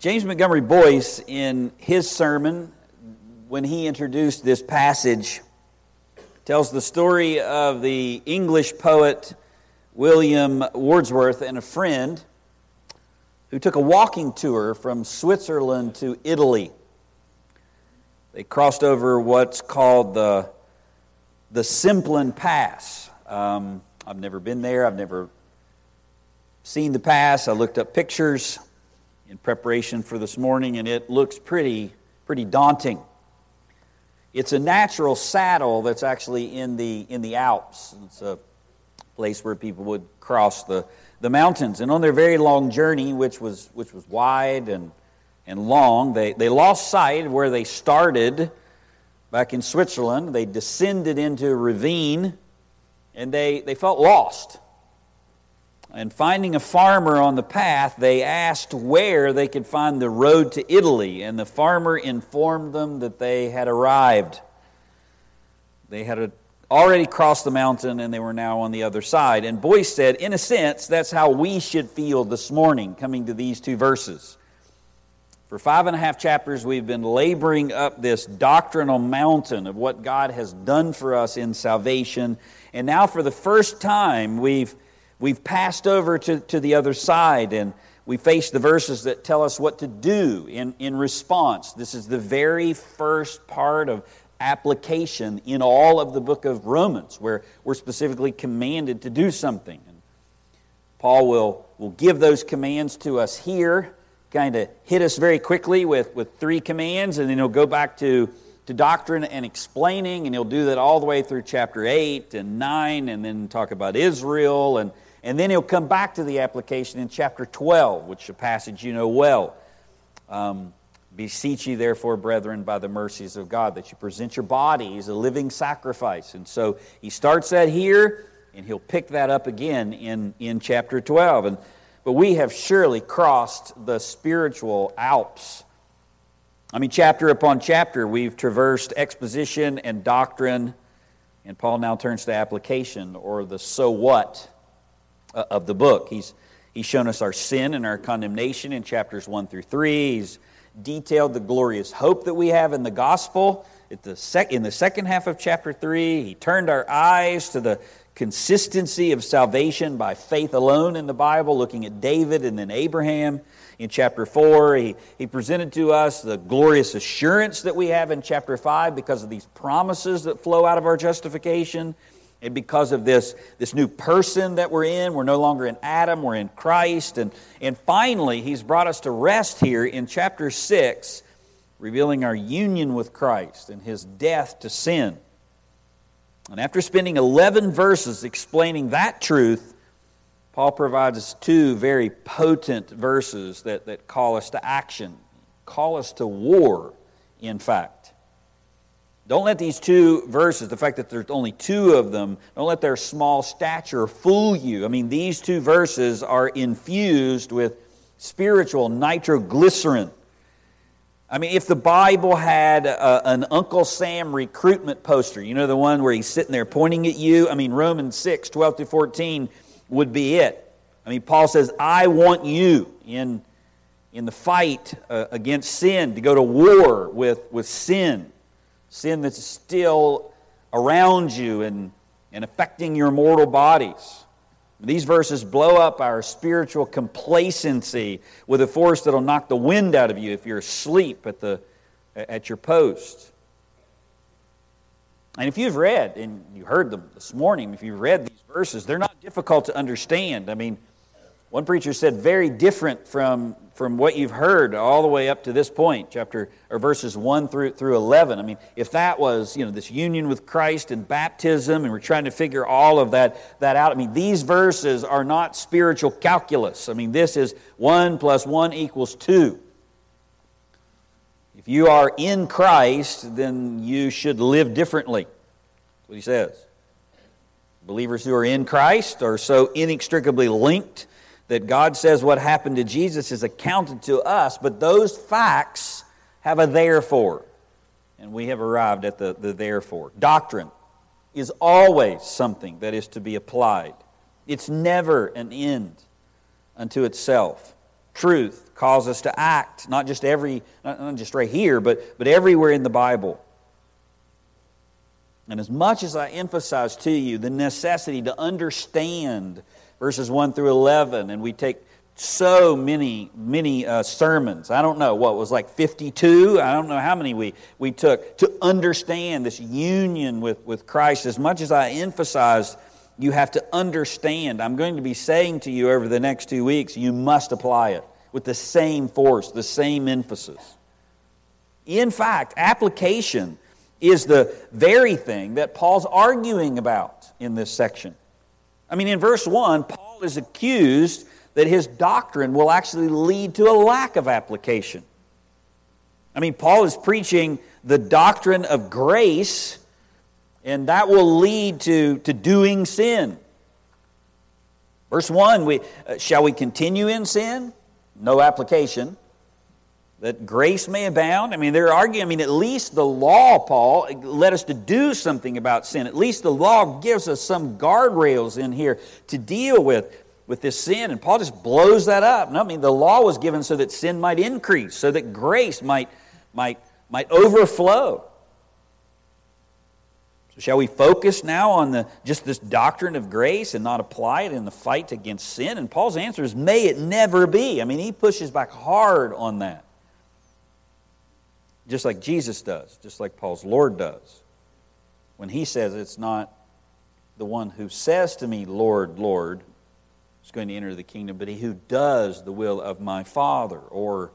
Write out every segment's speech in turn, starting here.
James Montgomery Boice, in his sermon, when he introduced this passage, tells the story of the English poet William Wordsworth and a friend who took a walking tour from Switzerland to Italy. They crossed over what's called the, the Simplon Pass. Um, I've never been there, I've never seen the pass. I looked up pictures in preparation for this morning, and it looks pretty, pretty daunting. It's a natural saddle that's actually in the, in the Alps. It's a place where people would cross the, the mountains. And on their very long journey, which was, which was wide and, and long, they, they lost sight of where they started back in Switzerland. They descended into a ravine and they, they felt lost. And finding a farmer on the path, they asked where they could find the road to Italy, and the farmer informed them that they had arrived. They had already crossed the mountain and they were now on the other side. And Boice said, in a sense, that's how we should feel this morning coming to these two verses. For five and a half chapters, we've been laboring up this doctrinal mountain of what God has done for us in salvation. And now, for the first time, we've We've passed over to, to the other side and we face the verses that tell us what to do in, in response. This is the very first part of application in all of the book of Romans, where we're specifically commanded to do something. And Paul will, will give those commands to us here, kind of hit us very quickly with, with three commands, and then he'll go back to, to doctrine and explaining, and he'll do that all the way through chapter 8 and 9, and then talk about Israel and and then he'll come back to the application in chapter 12, which is a passage you know well. Um, Beseech ye, therefore, brethren, by the mercies of God, that you present your body as a living sacrifice. And so he starts that here, and he'll pick that up again in, in chapter 12. And, but we have surely crossed the spiritual Alps. I mean, chapter upon chapter, we've traversed exposition and doctrine, and Paul now turns to application, or the so what Uh, of the book. He's, he's shown us our sin and our condemnation in chapters 1 through 3. He's detailed the glorious hope that we have in the gospel. The sec- in the second half of chapter 3, he turned our eyes to the consistency of salvation by faith alone in the Bible, looking at David and then Abraham. In chapter 4, he, he presented to us the glorious assurance that we have in chapter 5 because of these promises that flow out of our justification. And because of this, this new person that we're in, we're no longer in Adam, we're in Christ. And, and finally, he's brought us to rest here in chapter 6, revealing our union with Christ and his death to sin. And after spending 11 verses explaining that truth, Paul provides us two very potent verses that, that call us to action, call us to war, in fact. Don't let these two verses, the fact that there's only two of them, don't let their small stature fool you. I mean, these two verses are infused with spiritual nitroglycerin. I mean, if the Bible had a, an Uncle Sam recruitment poster, you know, the one where he's sitting there pointing at you, I mean, Romans 6, 12 to 14 would be it. I mean, Paul says, I want you in, in the fight uh, against sin to go to war with, with sin sin that's still around you and, and affecting your mortal bodies. These verses blow up our spiritual complacency with a force that'll knock the wind out of you if you're asleep at, the, at your post. And if you've read, and you heard them this morning, if you've read these verses, they're not difficult to understand. I mean, one preacher said, very different from, from what you've heard all the way up to this point, chapter or verses 1 through, through 11. I mean, if that was, you know, this union with Christ and baptism, and we're trying to figure all of that, that out, I mean, these verses are not spiritual calculus. I mean, this is 1 plus 1 equals 2. If you are in Christ, then you should live differently. That's what he says. Believers who are in Christ are so inextricably linked that God says what happened to Jesus is accounted to us, but those facts have a therefore. And we have arrived at the, the therefore. Doctrine is always something that is to be applied, it's never an end unto itself. truth calls us to act, not just every, not just right here, but, but everywhere in the Bible. And as much as I emphasize to you the necessity to understand verses 1 through 11, and we take so many, many uh, sermons. I don't know what was like 52. I don't know how many we, we took to understand this union with, with Christ. As much as I emphasized, you have to understand. I'm going to be saying to you over the next two weeks, you must apply it with the same force, the same emphasis. In fact, application is the very thing that Paul's arguing about in this section. I mean, in verse 1, Paul is accused that his doctrine will actually lead to a lack of application. I mean, Paul is preaching the doctrine of grace, and that will lead to, to doing sin. Verse 1 we, uh, Shall we continue in sin? No application that grace may abound. I mean, they're arguing, I mean, at least the law, Paul, led us to do something about sin. At least the law gives us some guardrails in here to deal with, with this sin. And Paul just blows that up. No, I mean, the law was given so that sin might increase, so that grace might, might, might overflow. So shall we focus now on the, just this doctrine of grace and not apply it in the fight against sin? And Paul's answer is, may it never be. I mean, he pushes back hard on that just like Jesus does, just like Paul's Lord does. When he says it's not the one who says to me, Lord, Lord, is going to enter the kingdom, but he who does the will of my Father. Or,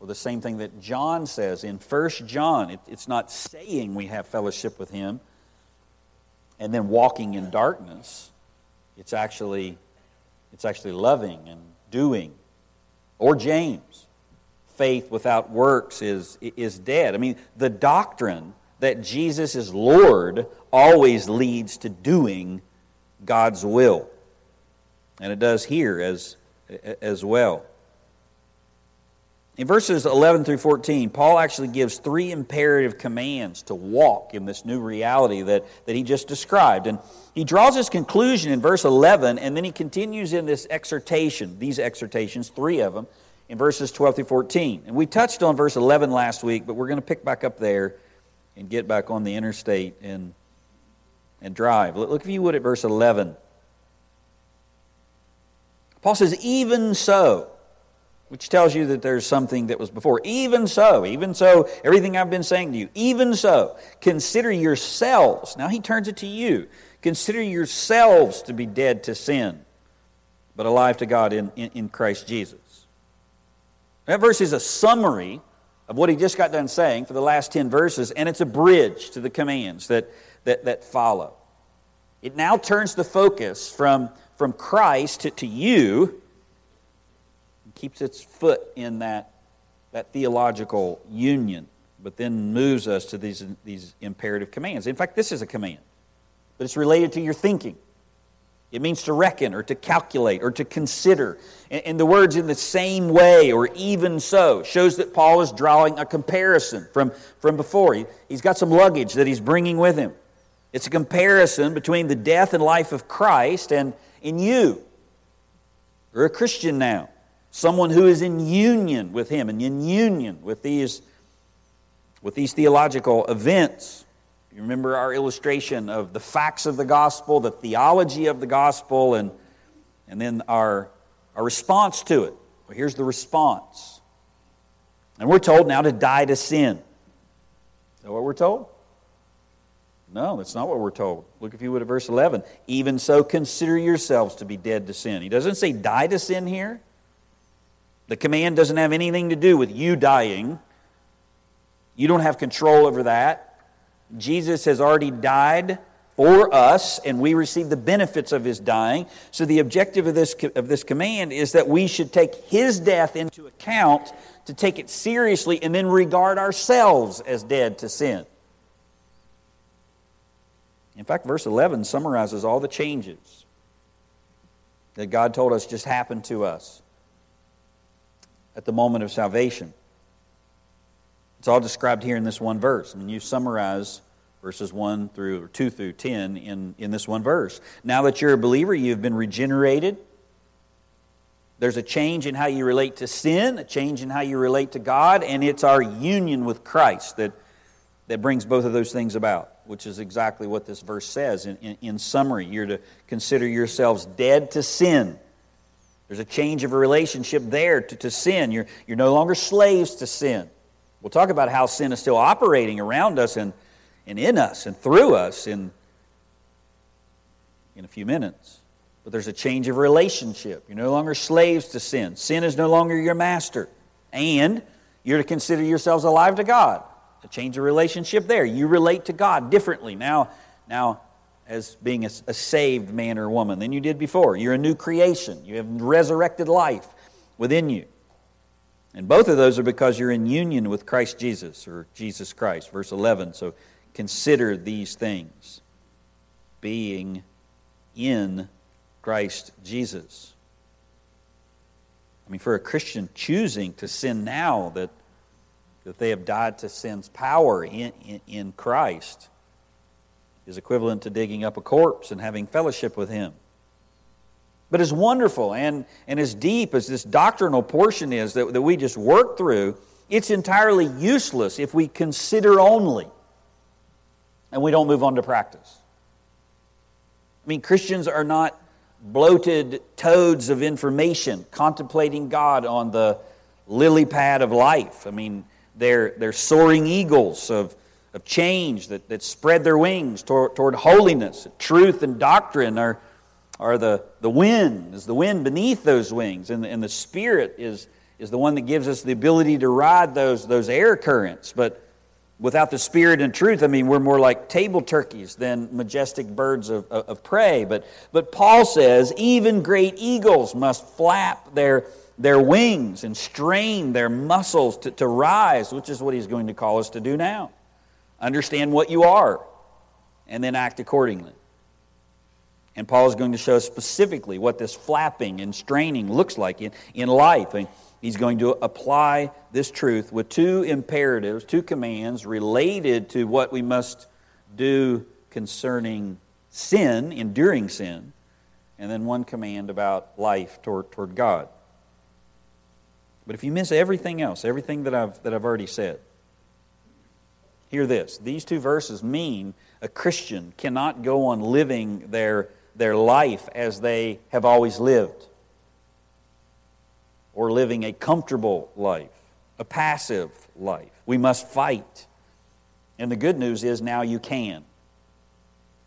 or the same thing that John says in 1 John. It, it's not saying we have fellowship with him and then walking in darkness. It's actually, it's actually loving and doing. Or James faith without works is, is dead. I mean, the doctrine that Jesus is Lord always leads to doing God's will. And it does here as, as well. In verses 11 through 14, Paul actually gives three imperative commands to walk in this new reality that, that he just described. And he draws his conclusion in verse 11, and then he continues in this exhortation, these exhortations, three of them, in verses 12 through 14. And we touched on verse 11 last week, but we're going to pick back up there and get back on the interstate and, and drive. Look, if you would, at verse 11. Paul says, even so, which tells you that there's something that was before. Even so, even so, everything I've been saying to you, even so, consider yourselves. Now he turns it to you. Consider yourselves to be dead to sin, but alive to God in, in, in Christ Jesus. That verse is a summary of what he just got done saying for the last 10 verses, and it's a bridge to the commands that, that, that follow. It now turns the focus from, from Christ to, to you and keeps its foot in that, that theological union, but then moves us to these, these imperative commands. In fact, this is a command, but it's related to your thinking. It means to reckon or to calculate or to consider. And the words in the same way or even so shows that Paul is drawing a comparison from, from before. He, he's got some luggage that he's bringing with him. It's a comparison between the death and life of Christ and in you. You're a Christian now, someone who is in union with him and in union with these, with these theological events. You remember our illustration of the facts of the gospel, the theology of the gospel, and, and then our, our response to it. Well, here's the response. And we're told now to die to sin. Is that what we're told? No, that's not what we're told. Look, if you would, at verse 11. Even so, consider yourselves to be dead to sin. He doesn't say die to sin here. The command doesn't have anything to do with you dying. You don't have control over that. Jesus has already died for us, and we receive the benefits of his dying. So, the objective of this, of this command is that we should take his death into account to take it seriously and then regard ourselves as dead to sin. In fact, verse 11 summarizes all the changes that God told us just happened to us at the moment of salvation. It's all described here in this one verse. I mean, you summarize verses 1 through or 2 through 10 in, in this one verse. Now that you're a believer, you've been regenerated. There's a change in how you relate to sin, a change in how you relate to God, and it's our union with Christ that, that brings both of those things about, which is exactly what this verse says. In, in, in summary, you're to consider yourselves dead to sin. There's a change of a relationship there to, to sin. You're, you're no longer slaves to sin. We'll talk about how sin is still operating around us and, and in us and through us in, in a few minutes. But there's a change of relationship. You're no longer slaves to sin. Sin is no longer your master. And you're to consider yourselves alive to God. A change of relationship there. You relate to God differently now, now as being a, a saved man or woman than you did before. You're a new creation. You have resurrected life within you. And both of those are because you're in union with Christ Jesus or Jesus Christ. Verse 11. So consider these things being in Christ Jesus. I mean, for a Christian choosing to sin now that, that they have died to sin's power in, in, in Christ is equivalent to digging up a corpse and having fellowship with Him. But as wonderful and, and as deep as this doctrinal portion is that, that we just work through, it's entirely useless if we consider only and we don't move on to practice. I mean, Christians are not bloated toads of information contemplating God on the lily pad of life. I mean, they're, they're soaring eagles of, of change that, that spread their wings toward, toward holiness. Truth and doctrine are, are the, the wind, is the wind beneath those wings, and, and the Spirit is, is the one that gives us the ability to ride those, those air currents. But without the spirit and truth, I mean, we're more like table turkeys than majestic birds of, of, of, prey. But, but Paul says even great eagles must flap their, their wings and strain their muscles to, to rise, which is what he's going to call us to do now. Understand what you are and then act accordingly. And Paul is going to show us specifically what this flapping and straining looks like in, in life. And He's going to apply this truth with two imperatives, two commands related to what we must do concerning sin, enduring sin, and then one command about life toward, toward God. But if you miss everything else, everything that I've, that I've already said, hear this. These two verses mean a Christian cannot go on living their, their life as they have always lived or living a comfortable life, a passive life. We must fight. And the good news is now you can.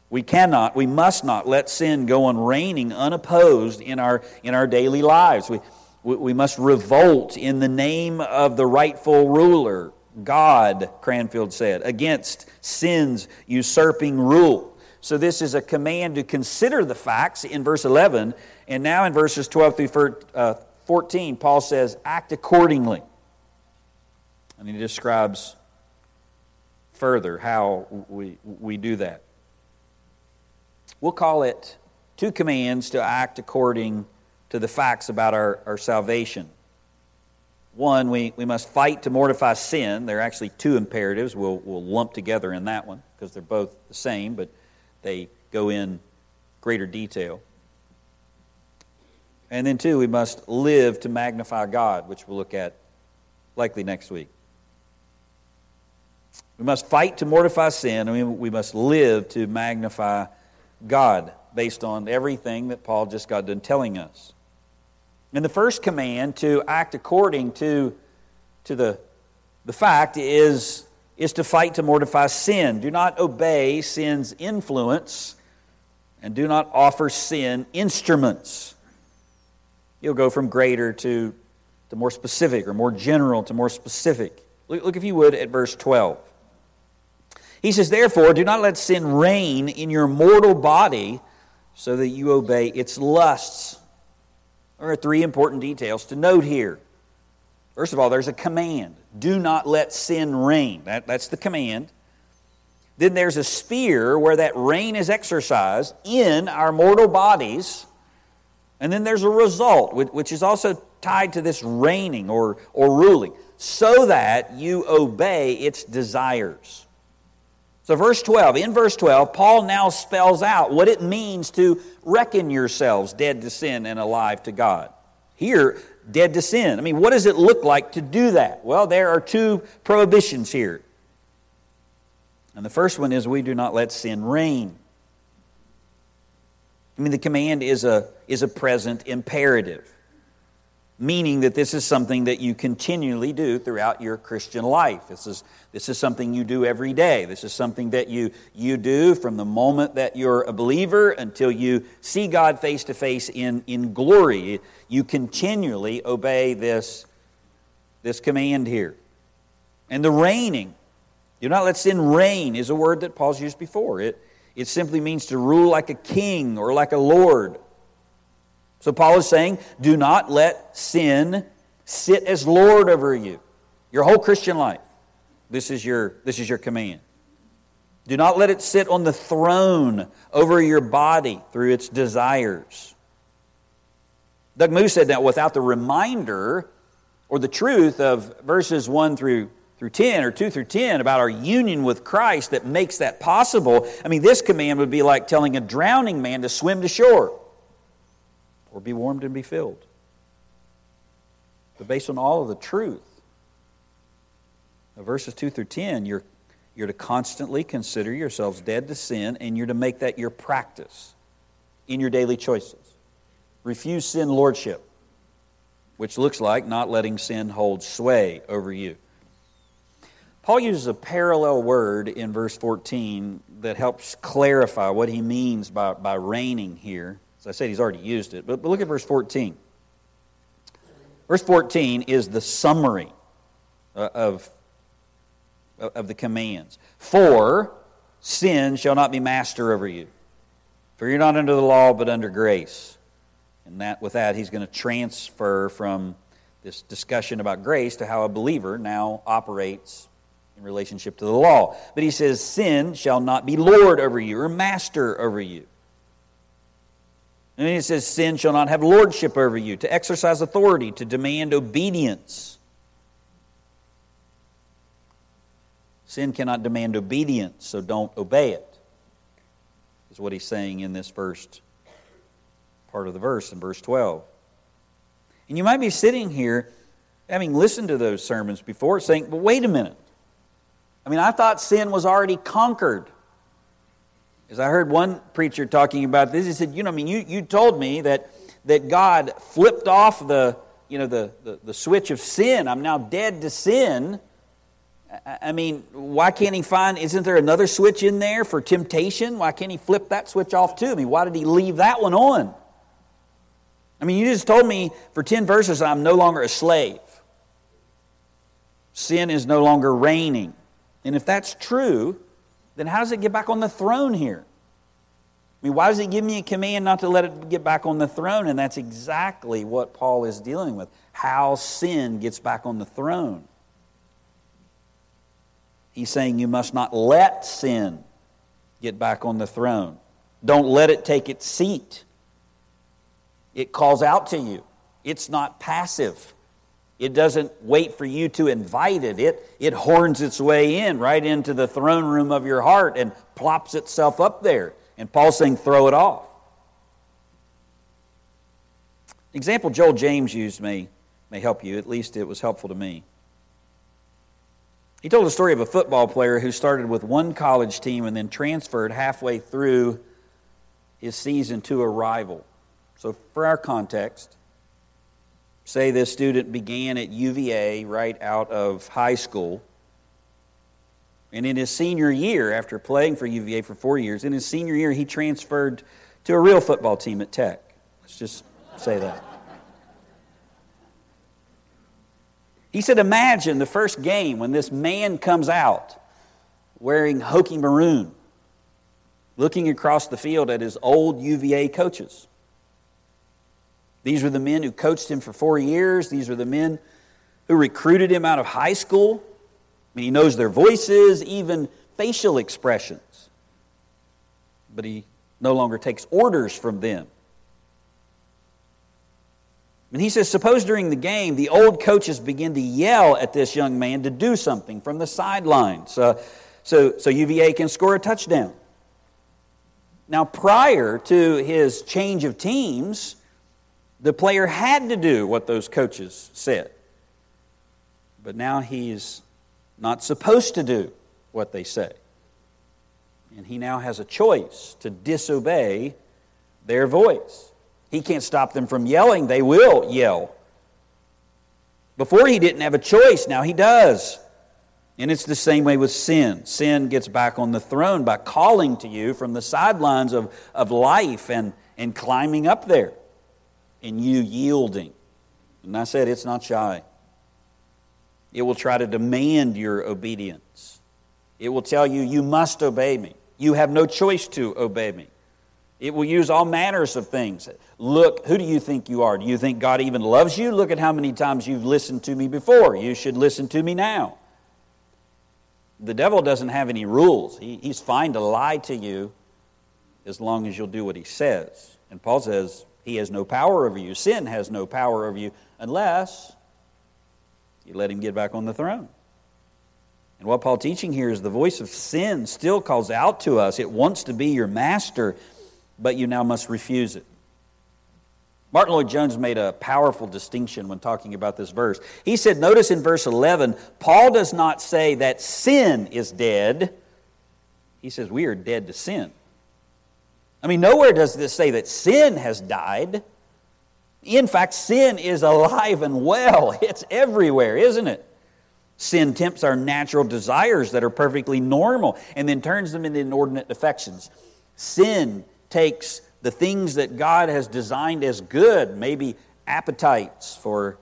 We cannot, we must not let sin go on reigning unopposed in our, in our daily lives. We, we, we must revolt in the name of the rightful ruler, God, Cranfield said, against sin's usurping rule. So, this is a command to consider the facts in verse 11, and now in verses 12 through uh, 14, Paul says, act accordingly. And he describes further how we, we do that. We'll call it two commands to act according to the facts about our, our salvation. One, we, we must fight to mortify sin. There are actually two imperatives we'll, we'll lump together in that one because they're both the same, but they go in greater detail. And then, two, we must live to magnify God, which we'll look at likely next week. We must fight to mortify sin, and we must live to magnify God based on everything that Paul just got done telling us. And the first command to act according to, to the, the fact is, is to fight to mortify sin. Do not obey sin's influence, and do not offer sin instruments. You'll go from greater to, to more specific, or more general to more specific. Look, look, if you would, at verse 12. He says, Therefore, do not let sin reign in your mortal body so that you obey its lusts. There are three important details to note here. First of all, there's a command do not let sin reign. That, that's the command. Then there's a sphere where that reign is exercised in our mortal bodies and then there's a result, which is also tied to this reigning or, or ruling, so that you obey its desires. So, verse 12, in verse 12, Paul now spells out what it means to reckon yourselves dead to sin and alive to God. Here, dead to sin. I mean, what does it look like to do that? Well, there are two prohibitions here. And the first one is we do not let sin reign. I mean, the command is a, is a present imperative meaning that this is something that you continually do throughout your Christian life. This is, this is something you do every day. This is something that you, you do from the moment that you're a believer until you see God face to face in, in glory. You continually obey this, this command here. And the reigning, do not let sin reign, is a word that Paul's used before. It, it simply means to rule like a king or like a lord. So Paul is saying, do not let sin sit as Lord over you. Your whole Christian life. This is your, this is your command. Do not let it sit on the throne over your body through its desires. Doug Moo said that without the reminder or the truth of verses 1 through, through 10 or 2 through 10 about our union with Christ that makes that possible, I mean, this command would be like telling a drowning man to swim to shore or be warmed and be filled. But based on all of the truth verses 2 through 10, you're, you're to constantly consider yourselves dead to sin, and you're to make that your practice in your daily choices. Refuse sin lordship, which looks like not letting sin hold sway over you. Paul uses a parallel word in verse 14 that helps clarify what he means by, by reigning here. As I said, he's already used it. But, but look at verse 14. Verse 14 is the summary uh, of, of the commands. For sin shall not be master over you. For you're not under the law, but under grace. And that, with that, he's going to transfer from this discussion about grace to how a believer now operates in relationship to the law. But he says, Sin shall not be Lord over you or master over you. And then he says, Sin shall not have lordship over you, to exercise authority, to demand obedience. Sin cannot demand obedience, so don't obey it, is what he's saying in this first part of the verse, in verse 12. And you might be sitting here, having listened to those sermons before, saying, but wait a minute. I mean, I thought sin was already conquered. As I heard one preacher talking about this, he said, You know, I mean, you, you told me that, that God flipped off the, you know, the, the, the switch of sin. I'm now dead to sin. I mean, why can't he find, isn't there another switch in there for temptation? Why can't he flip that switch off too? I mean, why did he leave that one on? I mean, you just told me for 10 verses I'm no longer a slave. Sin is no longer reigning. And if that's true, then how does it get back on the throne here? I mean, why does he give me a command not to let it get back on the throne? And that's exactly what Paul is dealing with how sin gets back on the throne. He's saying you must not let sin get back on the throne. Don't let it take its seat. It calls out to you, it's not passive. It doesn't wait for you to invite it. It, it horns its way in right into the throne room of your heart and plops itself up there. And Paul's saying, throw it off. Example Joel James used may, may help you. At least it was helpful to me. He told a story of a football player who started with one college team and then transferred halfway through his season to a rival. So, for our context, Say this student began at UVA right out of high school. And in his senior year, after playing for UVA for four years, in his senior year, he transferred to a real football team at Tech. Let's just say that. He said, Imagine the first game when this man comes out wearing Hokie maroon, looking across the field at his old UVA coaches. These were the men who coached him for four years. These were the men who recruited him out of high school. I mean, he knows their voices, even facial expressions. But he no longer takes orders from them. And he says, suppose during the game the old coaches begin to yell at this young man to do something from the sidelines uh, so, so UVA can score a touchdown. Now, prior to his change of teams, The player had to do what those coaches said. But now he's not supposed to do what they say. And he now has a choice to disobey their voice. He can't stop them from yelling, they will yell. Before he didn't have a choice, now he does. And it's the same way with sin. Sin gets back on the throne by calling to you from the sidelines of, of life and, and climbing up there, and you yielding. And I said, it's not shy. It will try to demand your obedience. It will tell you, you must obey me. You have no choice to obey me. It will use all manners of things. Look, who do you think you are? Do you think God even loves you? Look at how many times you've listened to me before. You should listen to me now. The devil doesn't have any rules. He, he's fine to lie to you as long as you'll do what he says. And Paul says he has no power over you. Sin has no power over you unless you let him get back on the throne. And what Paul's teaching here is the voice of sin still calls out to us. It wants to be your master, but you now must refuse it. Martyn Lloyd-Jones made a powerful distinction when talking about this verse. He said, notice in verse 11, Paul does not say that sin is dead. He says we are dead to sin. I mean, nowhere does this say that sin has died. In fact, sin is alive and well. It's everywhere, isn't it? Sin tempts our natural desires that are perfectly normal and then turns them into inordinate affections. Sin takes the things that God has designed as good, maybe appetites for,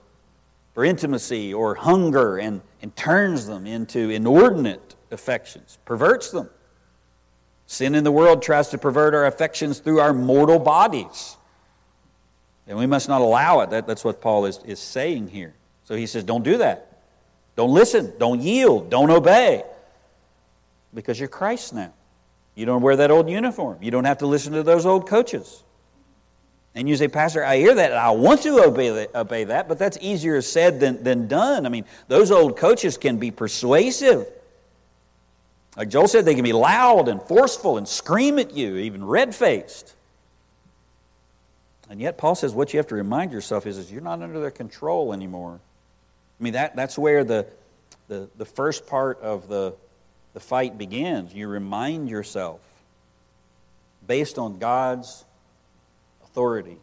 for intimacy or hunger, and, and turns them into inordinate affections, perverts them. Sin in the world tries to pervert our affections through our mortal bodies. And we must not allow it. That, that's what Paul is, is saying here. So he says, don't do that. Don't listen. Don't yield. Don't obey. Because you're Christ now. You don't wear that old uniform. You don't have to listen to those old coaches. And you say, Pastor, I hear that. I want to obey that, obey that, but that's easier said than, than done. I mean, those old coaches can be persuasive. Like Joel said, they can be loud and forceful and scream at you, even red faced. And yet, Paul says what you have to remind yourself is, is you're not under their control anymore. I mean, that, that's where the, the, the first part of the, the fight begins. You remind yourself, based on God's authority,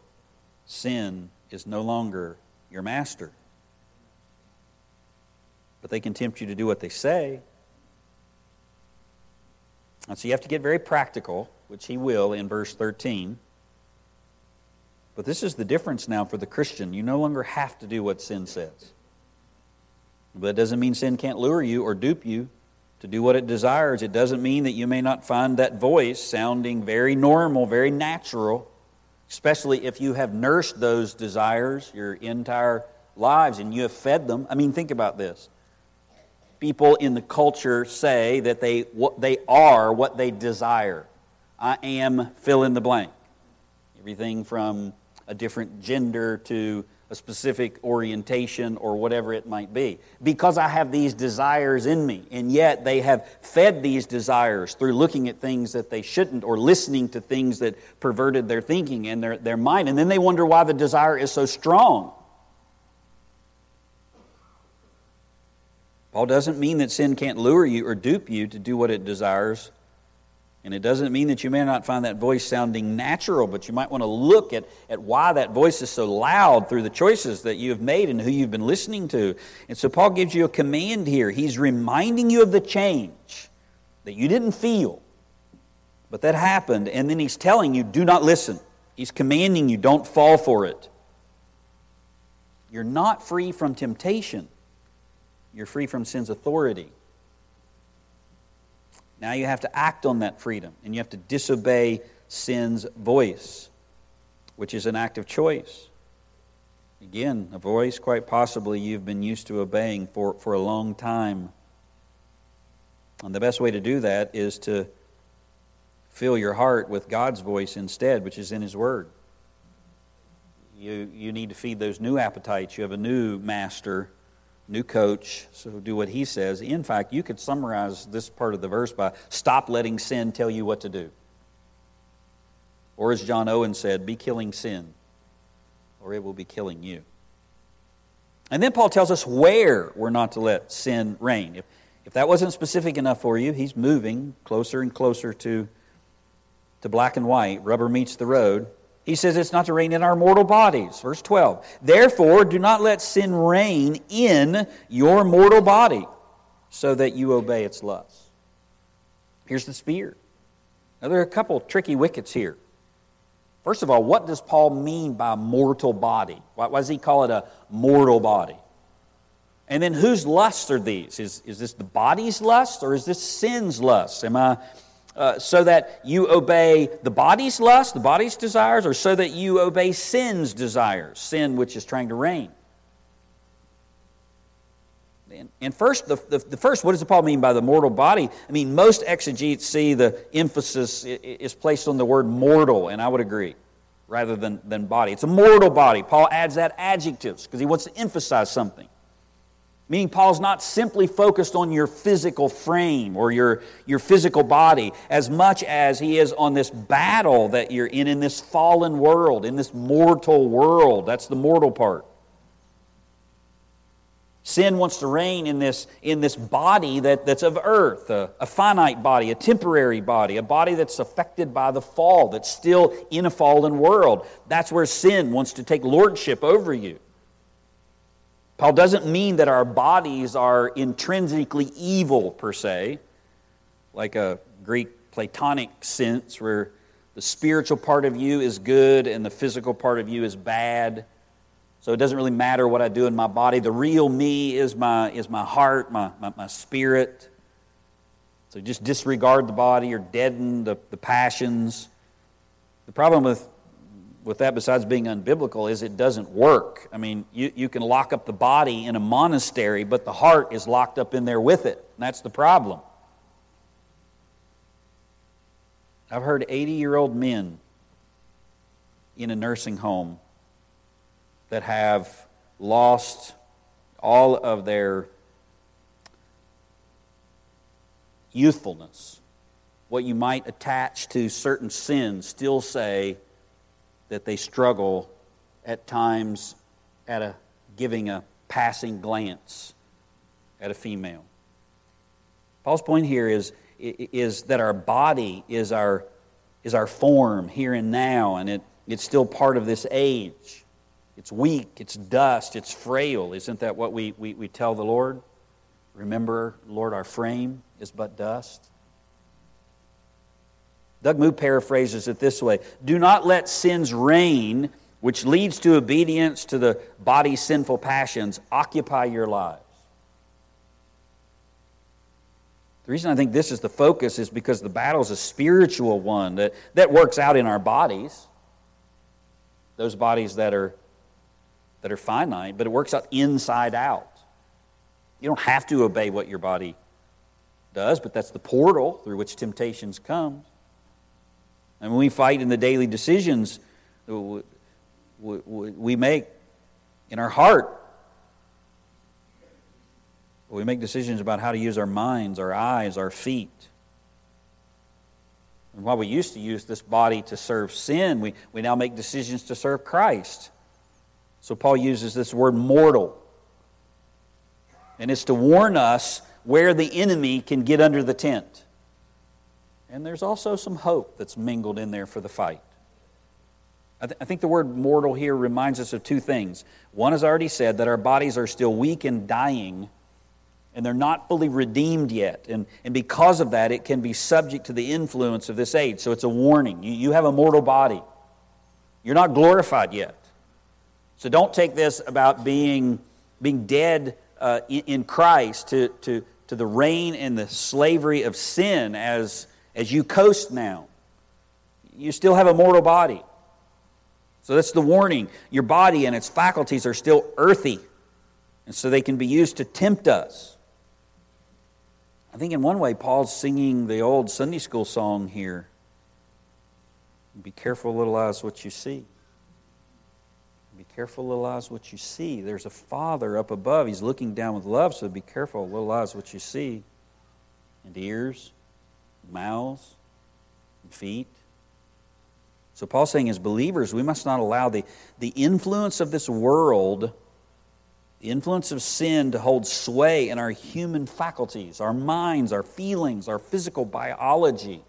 sin is no longer your master. But they can tempt you to do what they say. And so you have to get very practical, which he will in verse 13. But this is the difference now for the Christian. You no longer have to do what sin says. But it doesn't mean sin can't lure you or dupe you to do what it desires. It doesn't mean that you may not find that voice sounding very normal, very natural, especially if you have nursed those desires your entire lives and you have fed them. I mean, think about this. People in the culture say that they, what they are what they desire. I am fill in the blank. Everything from a different gender to a specific orientation or whatever it might be. Because I have these desires in me, and yet they have fed these desires through looking at things that they shouldn't or listening to things that perverted their thinking and their, their mind. And then they wonder why the desire is so strong. Paul doesn't mean that sin can't lure you or dupe you to do what it desires. And it doesn't mean that you may not find that voice sounding natural, but you might want to look at, at why that voice is so loud through the choices that you have made and who you've been listening to. And so Paul gives you a command here. He's reminding you of the change that you didn't feel, but that happened. And then he's telling you, do not listen. He's commanding you, don't fall for it. You're not free from temptation, you're free from sin's authority. Now you have to act on that freedom, and you have to disobey sin's voice, which is an act of choice. Again, a voice quite possibly you've been used to obeying for, for a long time. And the best way to do that is to fill your heart with God's voice instead, which is in His Word. You, you need to feed those new appetites. You have a new master new coach, so do what he says. In fact, you could summarize this part of the verse by stop letting sin tell you what to do. Or as John Owen said, be killing sin or it will be killing you. And then Paul tells us where we're not to let sin reign. If, if that wasn't specific enough for you, he's moving closer and closer to, to black and white. Rubber meets the road. He says it's not to reign in our mortal bodies. Verse 12. Therefore, do not let sin reign in your mortal body, so that you obey its lusts. Here's the spear. Now, there are a couple tricky wickets here. First of all, what does Paul mean by mortal body? Why, why does he call it a mortal body? And then whose lusts are these? Is, is this the body's lust or is this sin's lust? Am I uh, so that you obey the body's lust, the body's desires, or so that you obey sin's desires, sin which is trying to reign? And first, the, the, the, first, what does Paul mean by the mortal body? I mean, most exegetes see the emphasis is placed on the word mortal, and I would agree, rather than, than body. It's a mortal body. Paul adds that adjectives because he wants to emphasize something. Meaning, Paul's not simply focused on your physical frame or your, your physical body as much as he is on this battle that you're in, in this fallen world, in this mortal world. That's the mortal part. Sin wants to reign in this, in this body that, that's of earth, a, a, finite body, a temporary body, a body that's affected by the fall, that's still in a fallen world. That's where sin wants to take lordship over you. Paul doesn't mean that our bodies are intrinsically evil, per se, like a Greek Platonic sense where the spiritual part of you is good and the physical part of you is bad. So it doesn't really matter what I do in my body. The real me is my, is my heart, my, my, my spirit. So just disregard the body or deaden the, the passions. The problem with, with that, besides being unbiblical, is it doesn't work. I mean, you, you can lock up the body in a monastery, but the heart is locked up in there with it. And that's the problem. I've heard 80 year old men in a nursing home that have lost all of their youthfulness, what you might attach to certain sins, still say that they struggle at times at a giving a passing glance at a female. Paul's point here is, is that our body is our, is our form here and now, and it, it's still part of this age. It's weak, it's dust, it's frail. Isn't that what we, we, we tell the Lord? Remember, Lord, our frame is but dust. Doug Moo paraphrases it this way Do not let sins reign, which leads to obedience to the body's sinful passions, occupy your lives. The reason I think this is the focus is because the battle is a spiritual one that, that works out in our bodies. Those bodies that are that are finite, but it works out inside out. You don't have to obey what your body does, but that's the portal through which temptations come. And we fight in the daily decisions we make in our heart, we make decisions about how to use our minds, our eyes, our feet. And while we used to use this body to serve sin, we, we now make decisions to serve Christ. So Paul uses this word mortal. And it's to warn us where the enemy can get under the tent. And there's also some hope that's mingled in there for the fight. I, th- I, think the word mortal here reminds us of two things. One, as I already said, that our bodies are still weak and dying, and they're not fully redeemed yet. And, and because of that, it can be subject to the influence of this age. So it's a warning. You, you have a mortal body, you're not glorified yet. So don't take this about being, being dead uh, in, in, Christ to, to, to the reign and the slavery of sin as, as you coast now. You still have a mortal body. So that's the warning. Your body and its faculties are still earthy, and so they can be used to tempt us. I think in one way, Paul's singing the old Sunday school song here Be careful, little eyes, what you see. Be careful, little eyes, what you see. There's a Father up above. He's looking down with love, so be careful, little eyes, what you see. And ears, mouths, feet. So Paul's saying, as believers, we must not allow the, the influence of this world, the influence of sin, to hold sway in our human faculties, our minds, our feelings, our physical biology.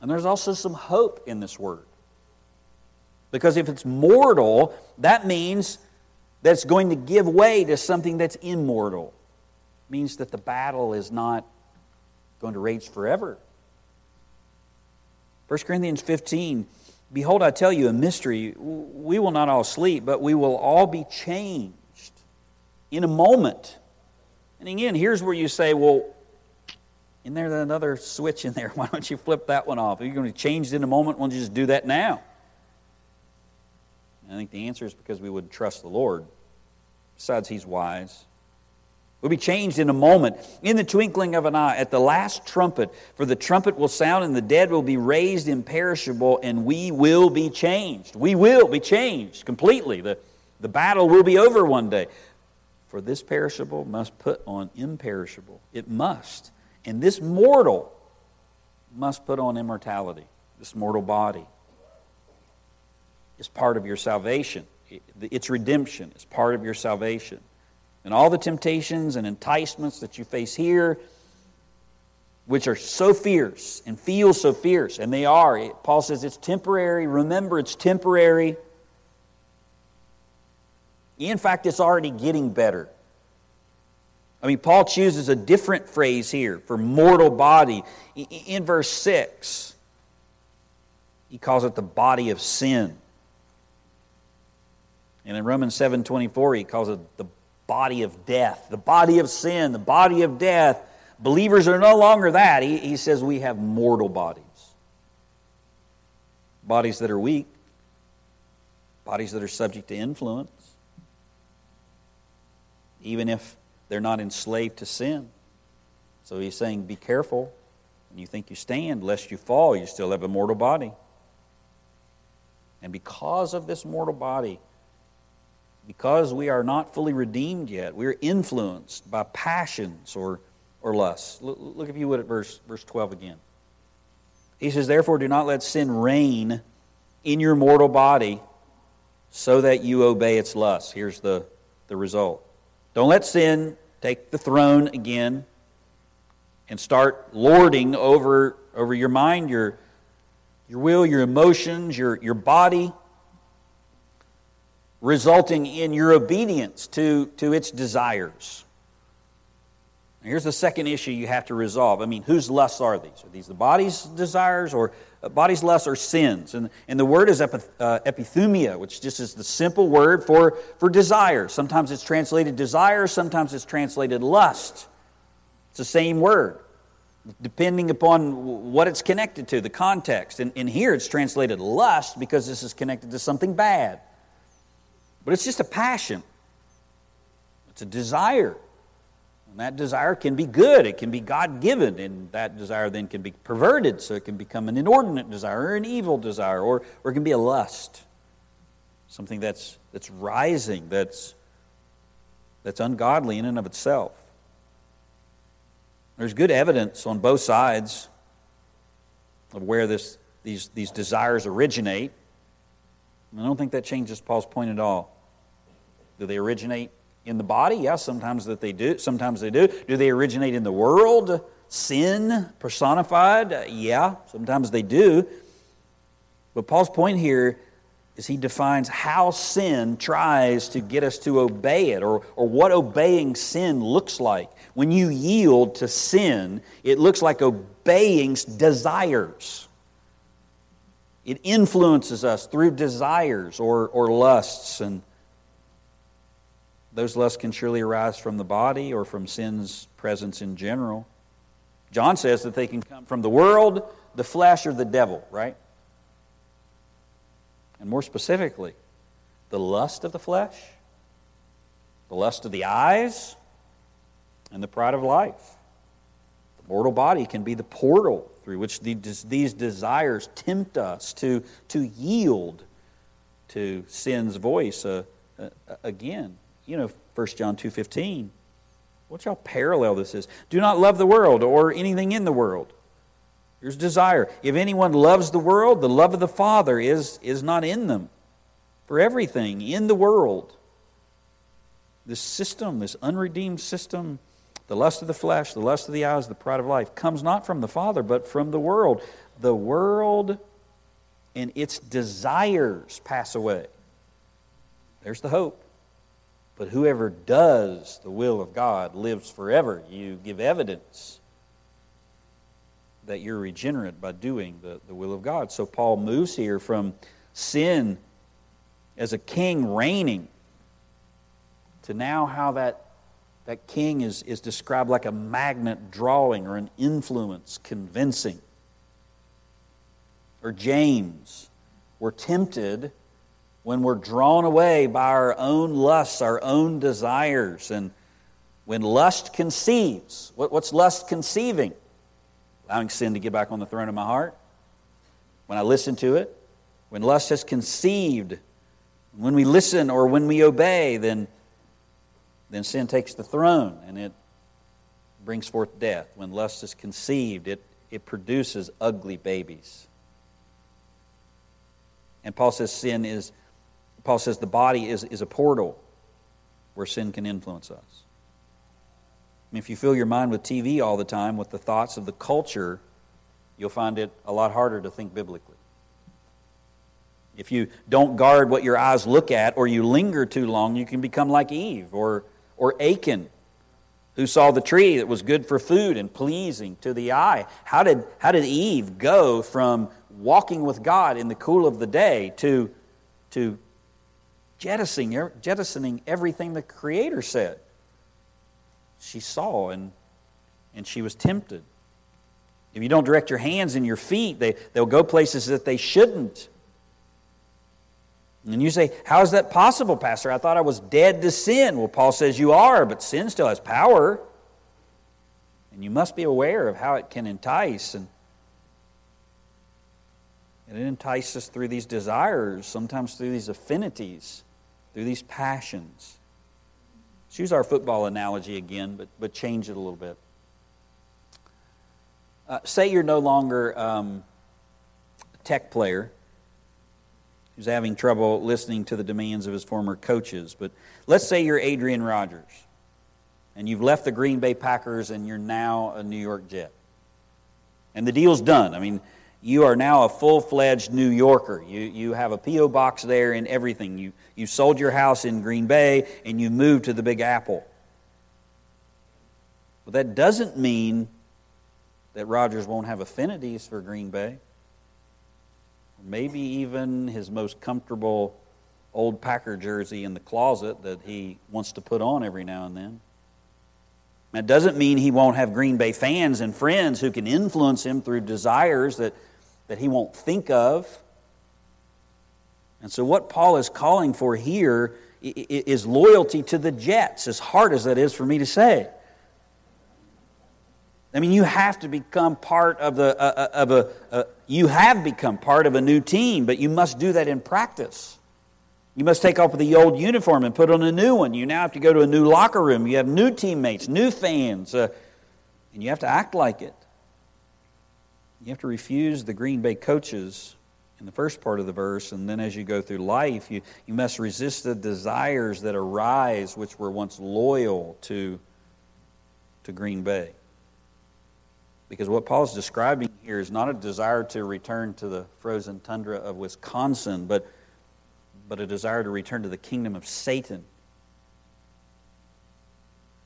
And there's also some hope in this word. Because if it's mortal, that means that it's going to give way to something that's immortal. It means that the battle is not going to rage forever. 1 Corinthians 15 Behold, I tell you a mystery. We will not all sleep, but we will all be changed in a moment. And again, here's where you say, well, isn't there another switch in there? Why don't you flip that one off? Are you going to change in a moment? Why don't you just do that now? I think the answer is because we would trust the Lord. Besides, He's wise will be changed in a moment, in the twinkling of an eye, at the last trumpet. For the trumpet will sound, and the dead will be raised imperishable, and we will be changed. We will be changed completely. The, the battle will be over one day. For this perishable must put on imperishable. It must. And this mortal must put on immortality, this mortal body. is part of your salvation. Its redemption it's part of your salvation and all the temptations and enticements that you face here, which are so fierce and feel so fierce, and they are. Paul says it's temporary. Remember, it's temporary. In fact, it's already getting better. I mean, Paul chooses a different phrase here for mortal body. In verse 6, he calls it the body of sin. And in Romans 7:24, he calls it the body of death, the body of sin, the body of death. Believers are no longer that. He, he says we have mortal bodies. Bodies that are weak, bodies that are subject to influence, even if they're not enslaved to sin. So he's saying, be careful when you think you stand, lest you fall. You still have a mortal body. And because of this mortal body, because we are not fully redeemed yet, we're influenced by passions or, or lusts. Look, look if you would at verse, verse 12 again. He says, Therefore, do not let sin reign in your mortal body so that you obey its lusts. Here's the, the result. Don't let sin take the throne again and start lording over, over your mind, your, your will, your emotions, your, your body resulting in your obedience to, to its desires. Here's the second issue you have to resolve. I mean, whose lusts are these? Are these the body's desires or uh, body's lusts or sins? And, and the word is uh, epithumia, which just is the simple word for, for desire. Sometimes it's translated desire, sometimes it's translated lust. It's the same word, depending upon what it's connected to, the context. And, and here it's translated lust because this is connected to something bad. But it's just a passion, it's a desire. And that desire can be good, it can be God given, and that desire then can be perverted, so it can become an inordinate desire or an evil desire, or, or it can be a lust. Something that's, that's rising, that's, that's ungodly in and of itself. There's good evidence on both sides of where this, these, these desires originate. I don't think that changes Paul's point at all. Do they originate in the body? Yes, sometimes that they do. Sometimes they do. Do they originate in the world? Sin personified? Uh, yeah, sometimes they do. But Paul's point here is he defines how sin tries to get us to obey it or, or what obeying sin looks like. When you yield to sin, it looks like obeying desires. It influences us through desires or, or lusts and those lusts can surely arise from the body or from sin's presence in general. John says that they can come from the world, the flesh, or the devil, right? And more specifically, the lust of the flesh, the lust of the eyes, and the pride of life. The mortal body can be the portal through which these desires tempt us to, to yield to sin's voice uh, uh, again you know 1 John 2.15. Watch how parallel this is. Do not love the world or anything in the world. Here's desire. If anyone loves the world, the love of the Father is, is not in them. For everything in the world, this system, this unredeemed system, the lust of the flesh, the lust of the eyes, the pride of life, comes not from the Father, but from the world. The world and its desires pass away. There's the hope. But whoever does the will of God lives forever. You give evidence that you're regenerate by doing the, the will of God. So Paul moves here from sin as a king reigning to now how that, that king is, is described like a magnet drawing or an influence convincing. Or James, we're tempted when we're drawn away by our own lusts, our own desires. And when lust conceives, what, what's lust conceiving? Allowing sin to get back on the throne of my heart. When I listen to it, when lust has conceived, when we listen or when we obey, then, then sin takes the throne and it brings forth death. When lust is conceived, it, it produces ugly babies. And Paul says sin is Paul says the body is, is a portal where sin can influence us. I mean, if you fill your mind with TV all the time, with the thoughts of the culture, you'll find it a lot harder to think biblically. If you don't guard what your eyes look at or you linger too long, you can become like Eve or, or Achan, who saw the tree that was good for food and pleasing to the eye. How did, how did Eve go from walking with God in the cool of the day to, to jettisoning, jettisoning everything the Creator said. She saw and, and she was tempted. If you don't direct your hands and your feet, they, they'll go places that they shouldn't. And you say, How is that possible, Pastor? I thought I was dead to sin. Well, Paul says you are, but sin still has power. And you must be aware of how it can entice. And and it entices us through these desires, sometimes through these affinities through these passions. Let's use our football analogy again, but, but change it a little bit. Uh, say you're no longer um, a tech player who's having trouble listening to the demands of his former coaches, but let's say you're Aaron Rodgers and you've left the Green Bay Packers and you're now a New York Jet. And the deal's done. I mean, you are now a full fledged New Yorker. You, you have a P.O. box there and everything. You, you sold your house in Green Bay and you moved to the Big Apple. But that doesn't mean that Rodgers won't have affinities for Green Bay. Maybe even his most comfortable old Packer jersey in the closet that he wants to put on every now and then. That doesn't mean he won't have Green Bay fans and friends who can influence him through desires that that he won't think of. And so, what Paul is calling for here is loyalty to the Jets, as hard as that is for me to say. I mean, you have to become part of, the, uh, uh of a, uh, you have become part of a new team, but you must do that in practice. You must take off the old uniform and put on a new one. You now have to go to a new locker room. You have new teammates, new fans, uh, and you have to act like it. You have to refuse the Green Bay coaches in the first part of the verse, and then as you go through life, you, you must resist the desires that arise which were once loyal to, to Green Bay. Because what Paul's describing here is not a desire to return to the frozen tundra of Wisconsin, but, but a desire to return to the kingdom of Satan.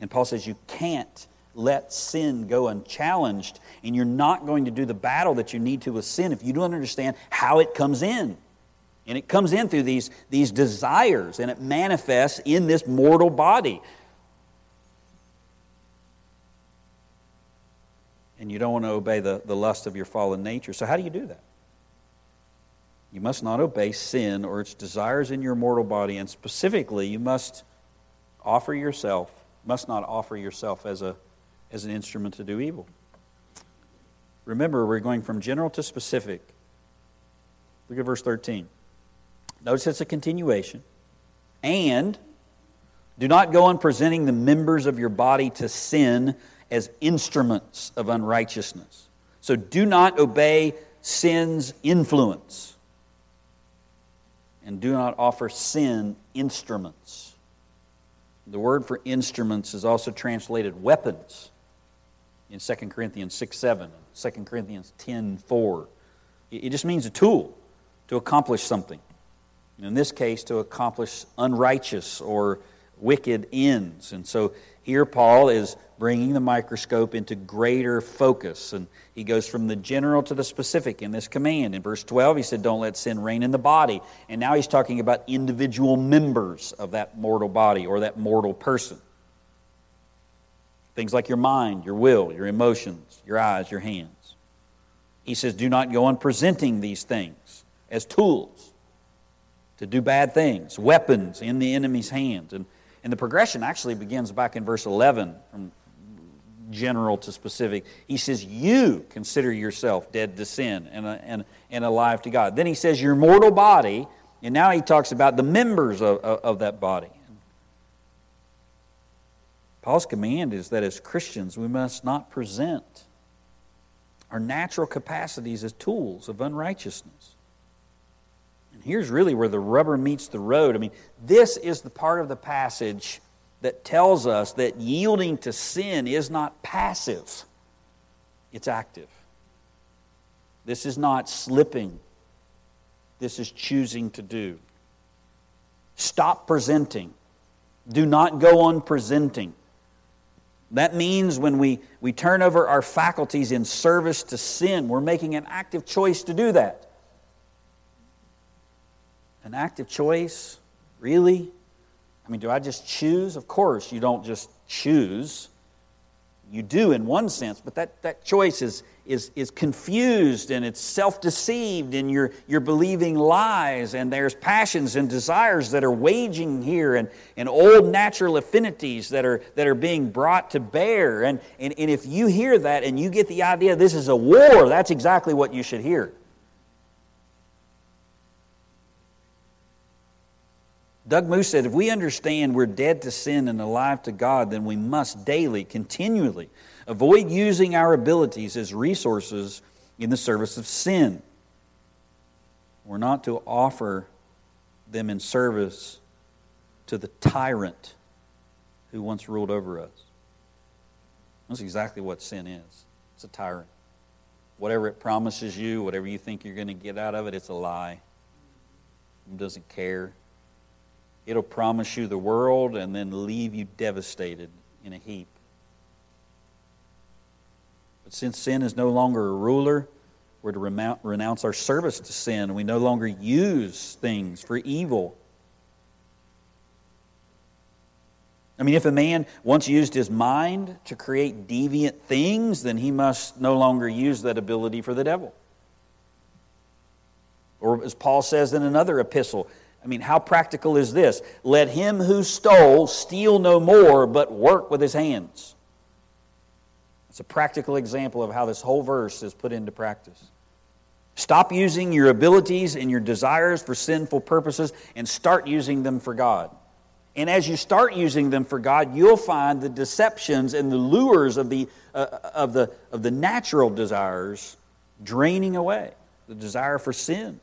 And Paul says you can't let sin go unchallenged. And you're not going to do the battle that you need to with sin if you don't understand how it comes in. And it comes in through these, these desires, and it manifests in this mortal body. And you don't want to obey the, the lust of your fallen nature. So, how do you do that? You must not obey sin or its desires in your mortal body, and specifically, you must offer yourself, must not offer yourself as a as an instrument to do evil. Remember, we're going from general to specific. Look at verse 13. Notice it's a continuation. And do not go on presenting the members of your body to sin as instruments of unrighteousness, So do not obey sin's influence. And do not offer sin instruments. The word for instruments is also translated weapons in 2 Corinthians 6 7, 2 Corinthians 10 4. It just means a tool to accomplish something. In this case, to accomplish unrighteous or wicked ends. And so here Paul is bringing the microscope into greater focus. And he goes from the general to the specific in this command. In verse 12, he said, Don't let sin reign in the body. And now he's talking about individual members of that mortal body or that mortal person. Things like your mind, your will, your emotions, your eyes, your hands. He says, Do not go on presenting these things as tools to do bad things, weapons in the enemy's hands. And, and the progression actually begins back in verse 11 from general to specific. He says, You consider yourself dead to sin and, and, and alive to God. Then he says, Your mortal body, and now he talks about the members of, of, of that body. Paul's command is that as Christians, we must not present our natural capacities as tools of unrighteousness. And here's really where the rubber meets the road. I mean, this is the part of the passage that tells us that yielding to sin is not passive, it's active. This is not slipping, this is choosing to do. Stop presenting. Do not go on presenting. That means when we, we turn over our faculties in service to sin, we're making an active choice to do that. An active choice? Really? I mean, do I just choose? Of course, you don't just choose. You do in one sense, but that, that choice is, is, is confused and it's self deceived and you're, you're believing lies and there's passions and desires that are waging here and, and old natural affinities that are, that are being brought to bear. And, and, and if you hear that and you get the idea this is a war, that's exactly what you should hear. Doug Moo said, if we understand we're dead to sin and alive to God, then we must daily, continually avoid using our abilities as resources in the service of sin. We're not to offer them in service to the tyrant who once ruled over us. That's exactly what sin is it's a tyrant. Whatever it promises you, whatever you think you're going to get out of it, it's a lie. It doesn't care. It'll promise you the world and then leave you devastated in a heap. But since sin is no longer a ruler, we're to renounce our service to sin. We no longer use things for evil. I mean, if a man once used his mind to create deviant things, then he must no longer use that ability for the devil. Or as Paul says in another epistle, I mean, how practical is this? Let him who stole steal no more, but work with his hands. It's a practical example of how this whole verse is put into practice. Stop using your abilities and your desires for sinful purposes and start using them for God. And as you start using them for God, you'll find the deceptions and the lures of the, uh, of the, of the natural desires draining away, the desire for sin.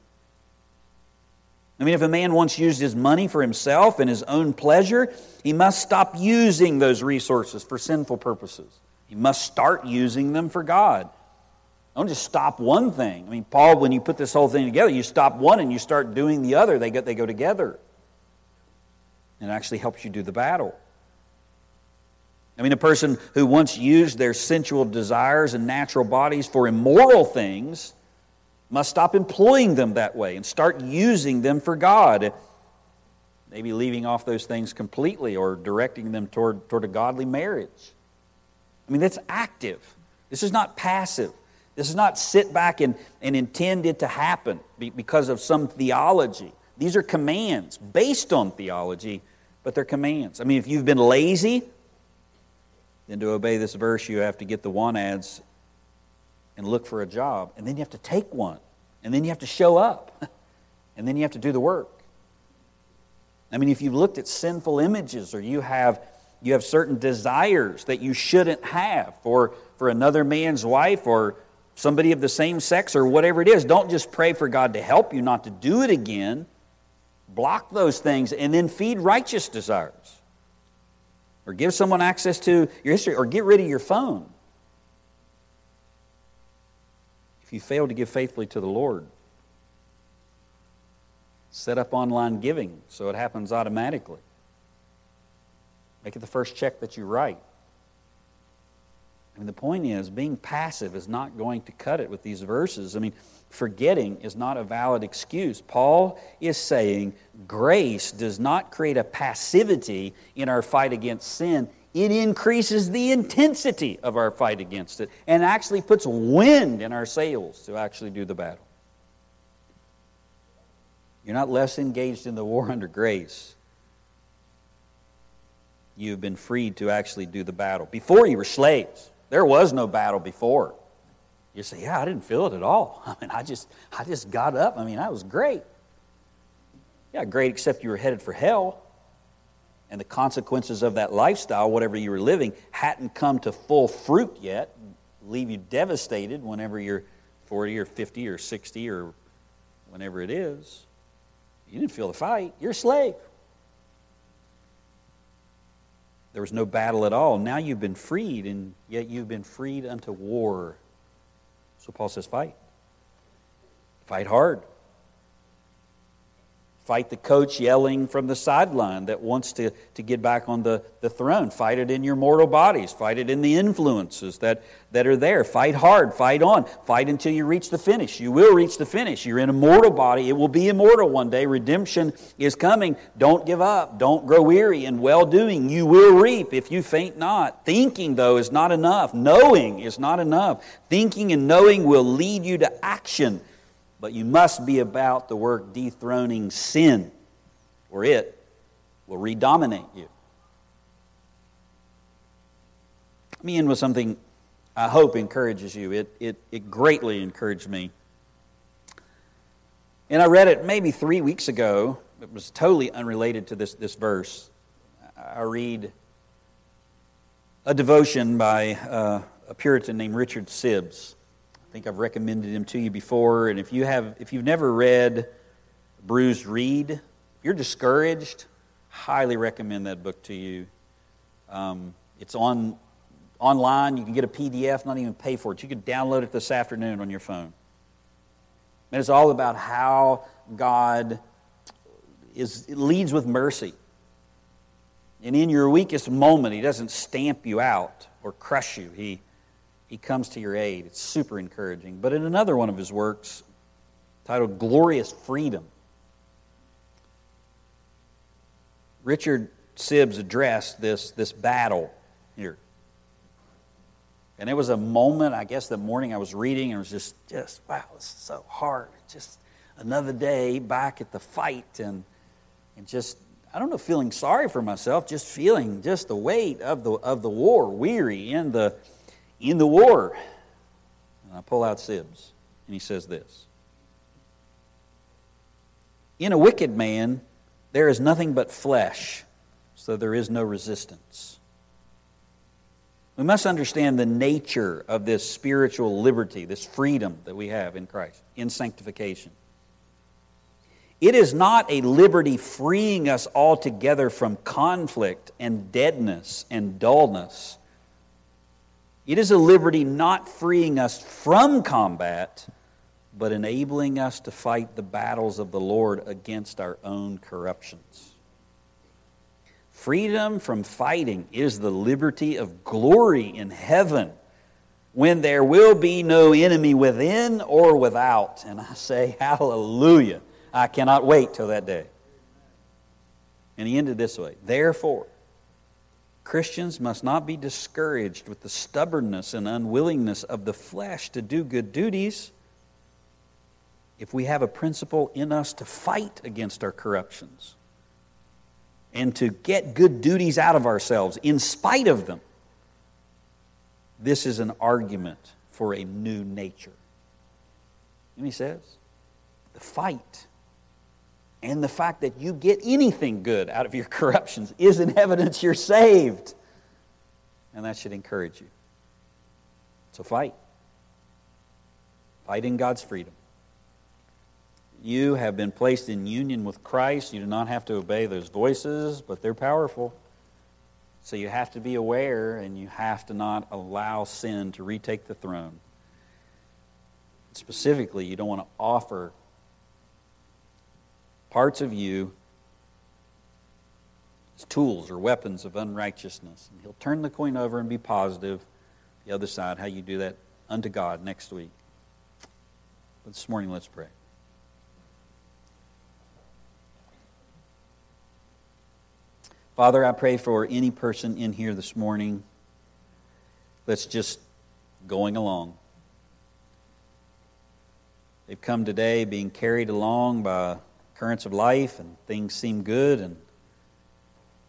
I mean, if a man once used his money for himself and his own pleasure, he must stop using those resources for sinful purposes. He must start using them for God. Don't just stop one thing. I mean, Paul, when you put this whole thing together, you stop one and you start doing the other. They go, they go together. And it actually helps you do the battle. I mean, a person who once used their sensual desires and natural bodies for immoral things must stop employing them that way and start using them for God. Maybe leaving off those things completely or directing them toward, toward a godly marriage. I mean, that's active. This is not passive. This is not sit back and, and intend it to happen because of some theology. These are commands based on theology, but they're commands. I mean, if you've been lazy, then to obey this verse, you have to get the one ads and look for a job. And then you have to take one. And then you have to show up. And then you have to do the work. I mean, if you've looked at sinful images or you have, you have certain desires that you shouldn't have for, for another man's wife or somebody of the same sex or whatever it is. Don't just pray for God to help you not to do it again. Block those things and then feed righteous desires. Or give someone access to your history or get rid of your phone. If you fail to give faithfully to the Lord, set up online giving so it happens automatically. Make it the first check that you write. I mean, the point is, being passive is not going to cut it with these verses. I mean, forgetting is not a valid excuse. Paul is saying grace does not create a passivity in our fight against sin, it increases the intensity of our fight against it and actually puts wind in our sails to actually do the battle. You're not less engaged in the war under grace. You've been freed to actually do the battle. Before you were slaves. There was no battle before. You say, Yeah, I didn't feel it at all. I mean, I just, I just got up. I mean, that was great. Yeah, great, except you were headed for hell. And the consequences of that lifestyle, whatever you were living, hadn't come to full fruit yet, leave you devastated whenever you're 40 or 50 or 60 or whenever it is. You didn't feel the fight. You're a slave. There was no battle at all. Now you've been freed, and yet you've been freed unto war. So Paul says, fight. Fight hard. Fight the coach yelling from the sideline that wants to, to get back on the, the throne. Fight it in your mortal bodies. Fight it in the influences that, that are there. Fight hard. Fight on. Fight until you reach the finish. You will reach the finish. You're in a mortal body. It will be immortal one day. Redemption is coming. Don't give up. Don't grow weary in well doing. You will reap if you faint not. Thinking, though, is not enough. Knowing is not enough. Thinking and knowing will lead you to action. But you must be about the work dethroning sin, or it will redominate you. Let me end with something I hope encourages you. It, it, it greatly encouraged me. And I read it maybe three weeks ago. It was totally unrelated to this, this verse. I read a devotion by uh, a Puritan named Richard Sibbes think I've recommended him to you before. And if you have, if you've never read Bruised Reed, if you're discouraged, highly recommend that book to you. Um, it's on online. You can get a PDF, not even pay for it. You can download it this afternoon on your phone. And it's all about how God is leads with mercy. And in your weakest moment, He doesn't stamp you out or crush you. He he comes to your aid. It's super encouraging. But in another one of his works, titled Glorious Freedom, Richard Sibbes addressed this, this battle here. And it was a moment, I guess, the morning I was reading, and it was just, just wow, this is so hard. Just another day back at the fight, and, and just, I don't know, feeling sorry for myself, just feeling just the weight of the, of the war, weary in the, in the war. And I pull out Sibbes, and he says this In a wicked man, there is nothing but flesh, so there is no resistance. We must understand the nature of this spiritual liberty, this freedom that we have in Christ, in sanctification. It is not a liberty freeing us altogether from conflict and deadness and dullness it is a liberty not freeing us from combat, but enabling us to fight the battles of the Lord against our own corruptions. Freedom from fighting is the liberty of glory in heaven when there will be no enemy within or without. And I say, Hallelujah. I cannot wait till that day. And he ended this way Therefore, Christians must not be discouraged with the stubbornness and unwillingness of the flesh to do good duties if we have a principle in us to fight against our corruptions and to get good duties out of ourselves in spite of them. This is an argument for a new nature. And he says, the fight and the fact that you get anything good out of your corruptions is an evidence you're saved. And that should encourage you. So fight. Fight in God's freedom. You have been placed in union with Christ. You do not have to obey those voices, but they're powerful. So you have to be aware and you have to not allow sin to retake the throne. Specifically, you don't want to offer parts of you as tools or weapons of unrighteousness. And he'll turn the coin over and be positive. The other side, how you do that unto God next week. But this morning, let's pray. Father, I pray for any person in here this morning that's just going along. They've come today being carried along by currents of life, and things seem good and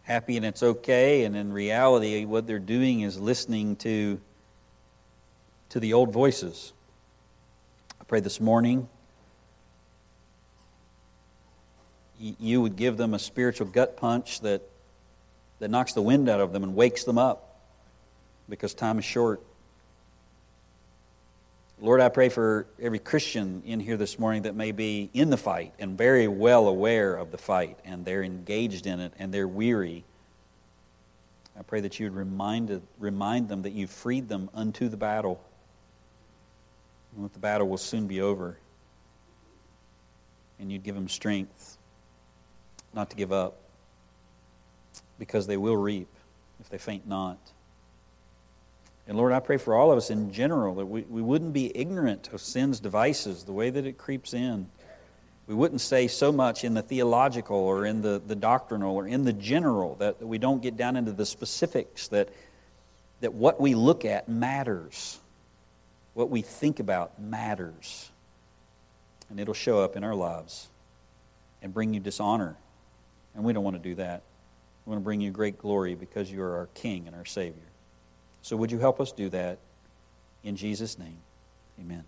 happy, and it's okay. And in reality, what they're doing is listening to, to the old voices. I pray this morning you would give them a spiritual gut punch that that knocks the wind out of them and wakes them up because time is short. Lord, I pray for every Christian in here this morning that may be in the fight and very well aware of the fight and they're engaged in it and they're weary. I pray that you'd remind, remind them that you've freed them unto the battle and that the battle will soon be over. And you'd give them strength not to give up because they will reap if they faint not. And Lord, I pray for all of us in general that we, we wouldn't be ignorant of sin's devices, the way that it creeps in. We wouldn't say so much in the theological or in the, the doctrinal or in the general that, that we don't get down into the specifics, that, that what we look at matters. What we think about matters. And it'll show up in our lives and bring you dishonor. And we don't want to do that. We want to bring you great glory because you are our King and our Savior. So would you help us do that in Jesus' name? Amen.